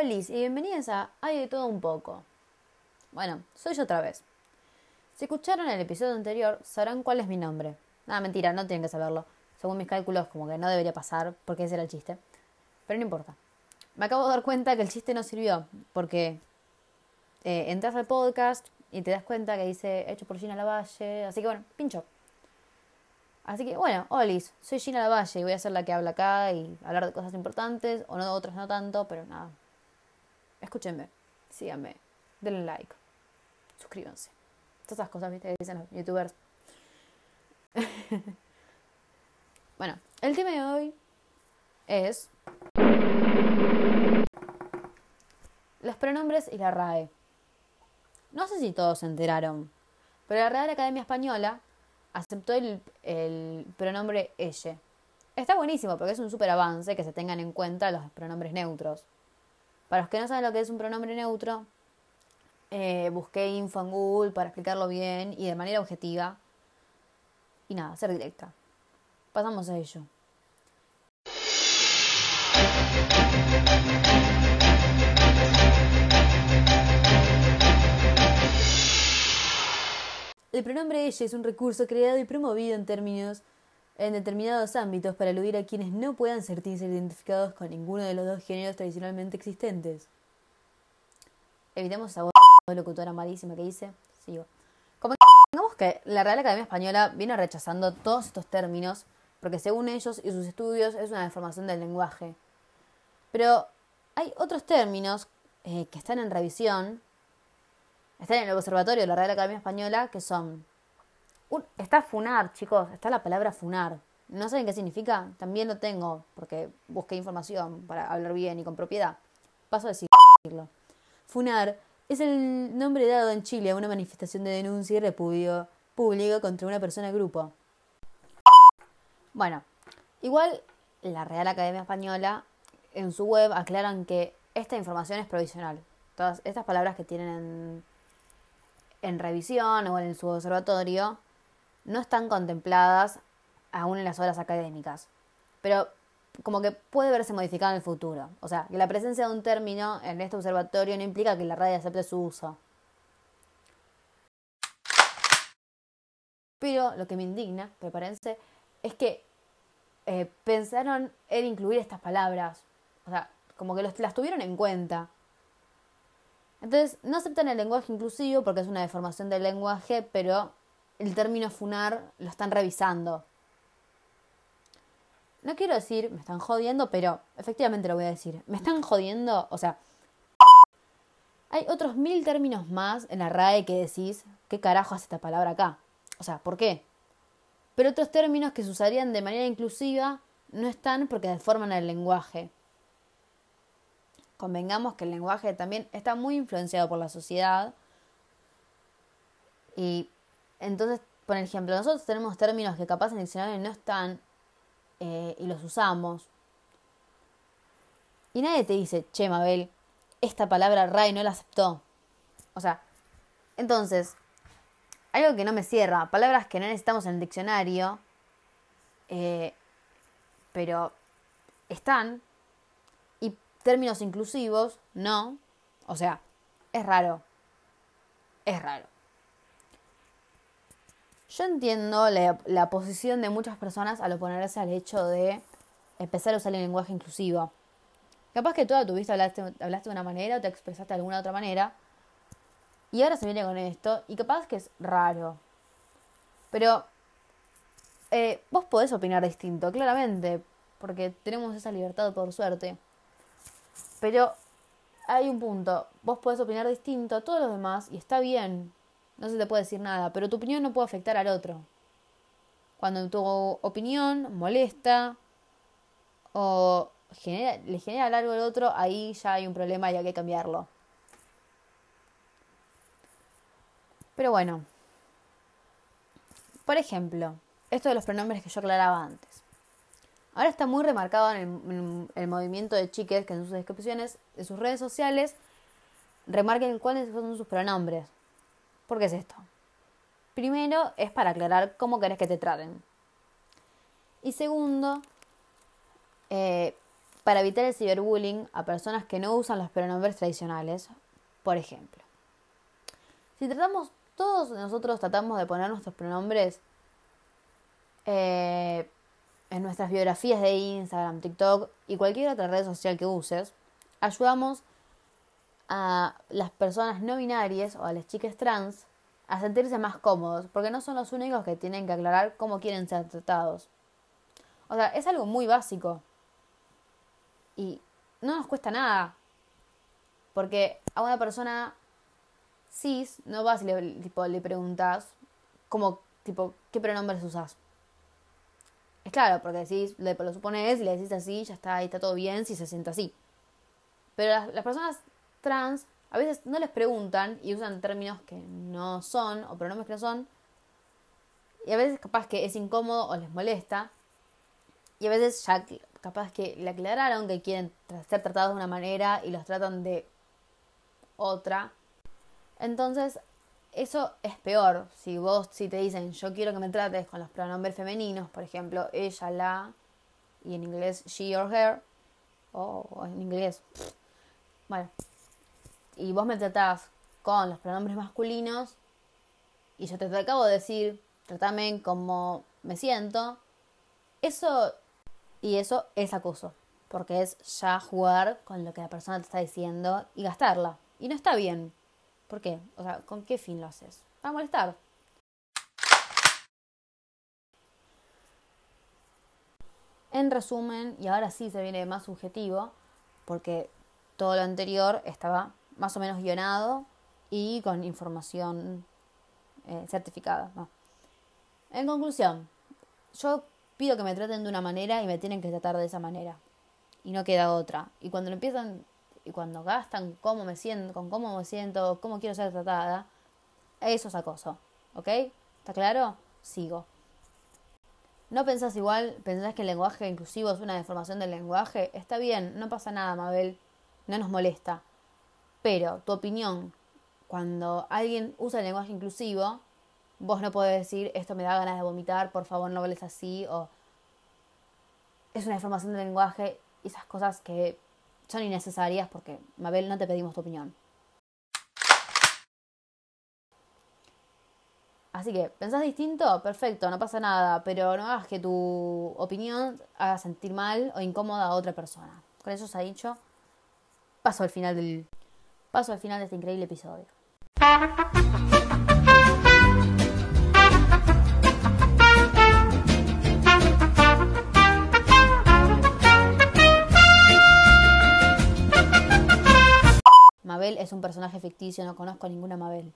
Hola y bienvenidas a Hay de todo un poco. Bueno, soy yo otra vez. Si escucharon el episodio anterior, sabrán cuál es mi nombre. Nada, mentira, no tienen que saberlo. Según mis cálculos, como que no debería pasar, porque ese era el chiste. Pero no importa. Me acabo de dar cuenta que el chiste no sirvió, porque eh, entras al podcast y te das cuenta que dice hecho por Gina Lavalle. Así que bueno, pincho. Así que bueno, Olis, soy Gina Lavalle y voy a ser la que habla acá y hablar de cosas importantes, o no otras no tanto, pero nada. Escúchenme, síganme, denle like, suscríbanse. Todas esas cosas, viste, dicen los youtubers. bueno, el tema de hoy es los pronombres y la RAE. No sé si todos se enteraron, pero la Real Academia Española aceptó el, el pronombre elle. Está buenísimo porque es un súper avance que se tengan en cuenta los pronombres neutros. Para los que no saben lo que es un pronombre neutro, eh, busqué info en Google para explicarlo bien y de manera objetiva. Y nada, ser directa. Pasamos a ello. El pronombre ella es un recurso creado y promovido en términos en determinados ámbitos para aludir a quienes no puedan sentirse identificados con ninguno de los dos géneros tradicionalmente existentes. Evitemos esa voz locutora malísima que dice. Sigo. Como digamos que la Real Academia Española viene rechazando todos estos términos porque según ellos y sus estudios es una deformación del lenguaje. Pero hay otros términos eh, que están en revisión, están en el observatorio de la Real Academia Española, que son está funar, chicos, está la palabra funar. ¿No saben qué significa? También lo tengo, porque busqué información para hablar bien y con propiedad. Paso a decirlo. Funar es el nombre dado en Chile a una manifestación de denuncia y repudio público contra una persona o grupo. Bueno, igual la Real Academia Española en su web aclaran que esta información es provisional. Todas estas palabras que tienen en, en revisión o en su observatorio no están contempladas aún en las obras académicas, pero como que puede verse modificado en el futuro. O sea, que la presencia de un término en este observatorio no implica que la radio acepte su uso. Pero lo que me indigna, prepárense, es que eh, pensaron en incluir estas palabras. O sea, como que las tuvieron en cuenta. Entonces, no aceptan el lenguaje inclusivo porque es una deformación del lenguaje, pero el término funar lo están revisando. No quiero decir, me están jodiendo, pero efectivamente lo voy a decir. Me están jodiendo, o sea, hay otros mil términos más en la RAE que decís, ¿qué carajo hace esta palabra acá? O sea, ¿por qué? Pero otros términos que se usarían de manera inclusiva no están porque deforman el lenguaje. Convengamos que el lenguaje también está muy influenciado por la sociedad y entonces, por ejemplo, nosotros tenemos términos que capaz en el diccionario no están eh, y los usamos. Y nadie te dice, che, Mabel, esta palabra Ray no la aceptó. O sea, entonces, algo que no me cierra, palabras que no necesitamos en el diccionario, eh, pero están, y términos inclusivos, no. O sea, es raro. Es raro. Yo entiendo la, posición de muchas personas al oponerse al hecho de empezar a usar el lenguaje inclusivo. Capaz que toda tu vida hablaste, hablaste de una manera o te expresaste de alguna otra manera. Y ahora se viene con esto. Y capaz que es raro. Pero eh, vos podés opinar distinto, claramente. Porque tenemos esa libertad por suerte. Pero hay un punto. Vos podés opinar distinto a todos los demás y está bien no se te puede decir nada, pero tu opinión no puede afectar al otro. Cuando tu opinión molesta o le genera algo al otro, ahí ya hay un problema y hay que cambiarlo. Pero bueno, por ejemplo, esto de los pronombres que yo aclaraba antes. Ahora está muy remarcado en el, movimiento de chiques que en sus descripciones, en sus redes sociales, remarquen cuáles son sus pronombres. ¿Por qué es esto? Primero es para aclarar cómo querés que te traten. Y segundo, eh, para evitar el ciberbullying a personas que no usan los pronombres tradicionales, por ejemplo. Si tratamos, todos nosotros tratamos de poner nuestros pronombres eh, en nuestras biografías de Instagram, TikTok y cualquier otra red social que uses, ayudamos a las personas no binarias o a las chicas trans a sentirse más cómodos, porque no son los únicos que tienen que aclarar cómo quieren ser tratados. O sea, es algo muy básico. Y no nos cuesta nada. Porque a una persona cis no vas y le, tipo, le preguntas como, tipo, ¿qué pronombres usas? Es claro, porque decís, lo supones le decís así, ya está, ahí está todo bien si se siente así. Pero las personas trans a veces no les preguntan y usan términos que no son o pronombres que no son. Y a veces capaz que es incómodo o les molesta. Y a veces ya capaz que le aclararon que quieren ser tratados de una manera y los tratan de otra. Entonces, eso es peor. Si vos, si te dicen, yo quiero que me trates con los pronombres femeninos, por ejemplo, ella, la, y en inglés she or her, o en inglés, bueno, y vos me tratás con los pronombres masculinos, y yo te acabo de decir, tratame como me siento, eso, y eso es acoso, porque es ya jugar con lo que la persona te está diciendo y gastarla. Y no está bien. ¿Por qué? O sea, ¿con qué fin lo haces? Para molestar. En resumen, y ahora sí se viene más subjetivo, porque todo lo anterior estaba más o menos guionado y con información eh, certificada. En conclusión, yo pido que me traten de una manera y me tienen que tratar de esa manera. Y no queda otra. Y cuando empiezan y cuando gastan cómo me siento, con cómo me siento, cómo quiero ser tratada, eso es acoso. ¿Ok? ¿Está claro? Sigo. ¿No pensás igual? ¿Pensás que el lenguaje inclusivo es una deformación del lenguaje? Está bien, no pasa nada, Mabel. No nos molesta. Pero tu opinión, cuando alguien usa el lenguaje inclusivo, vos no podés decir esto me da ganas de vomitar, por favor no hables así, o es una deformación del lenguaje, esas cosas que son innecesarias porque, Mabel, no te pedimos tu opinión. Así que, ¿pensás distinto? Perfecto, no pasa nada, pero no hagas que tu opinión haga sentir mal o incómoda a otra persona. Con eso se ha dicho. Paso al final del. Paso al final de este increíble episodio. Mabel es un personaje ficticio, no conozco ninguna Mabel.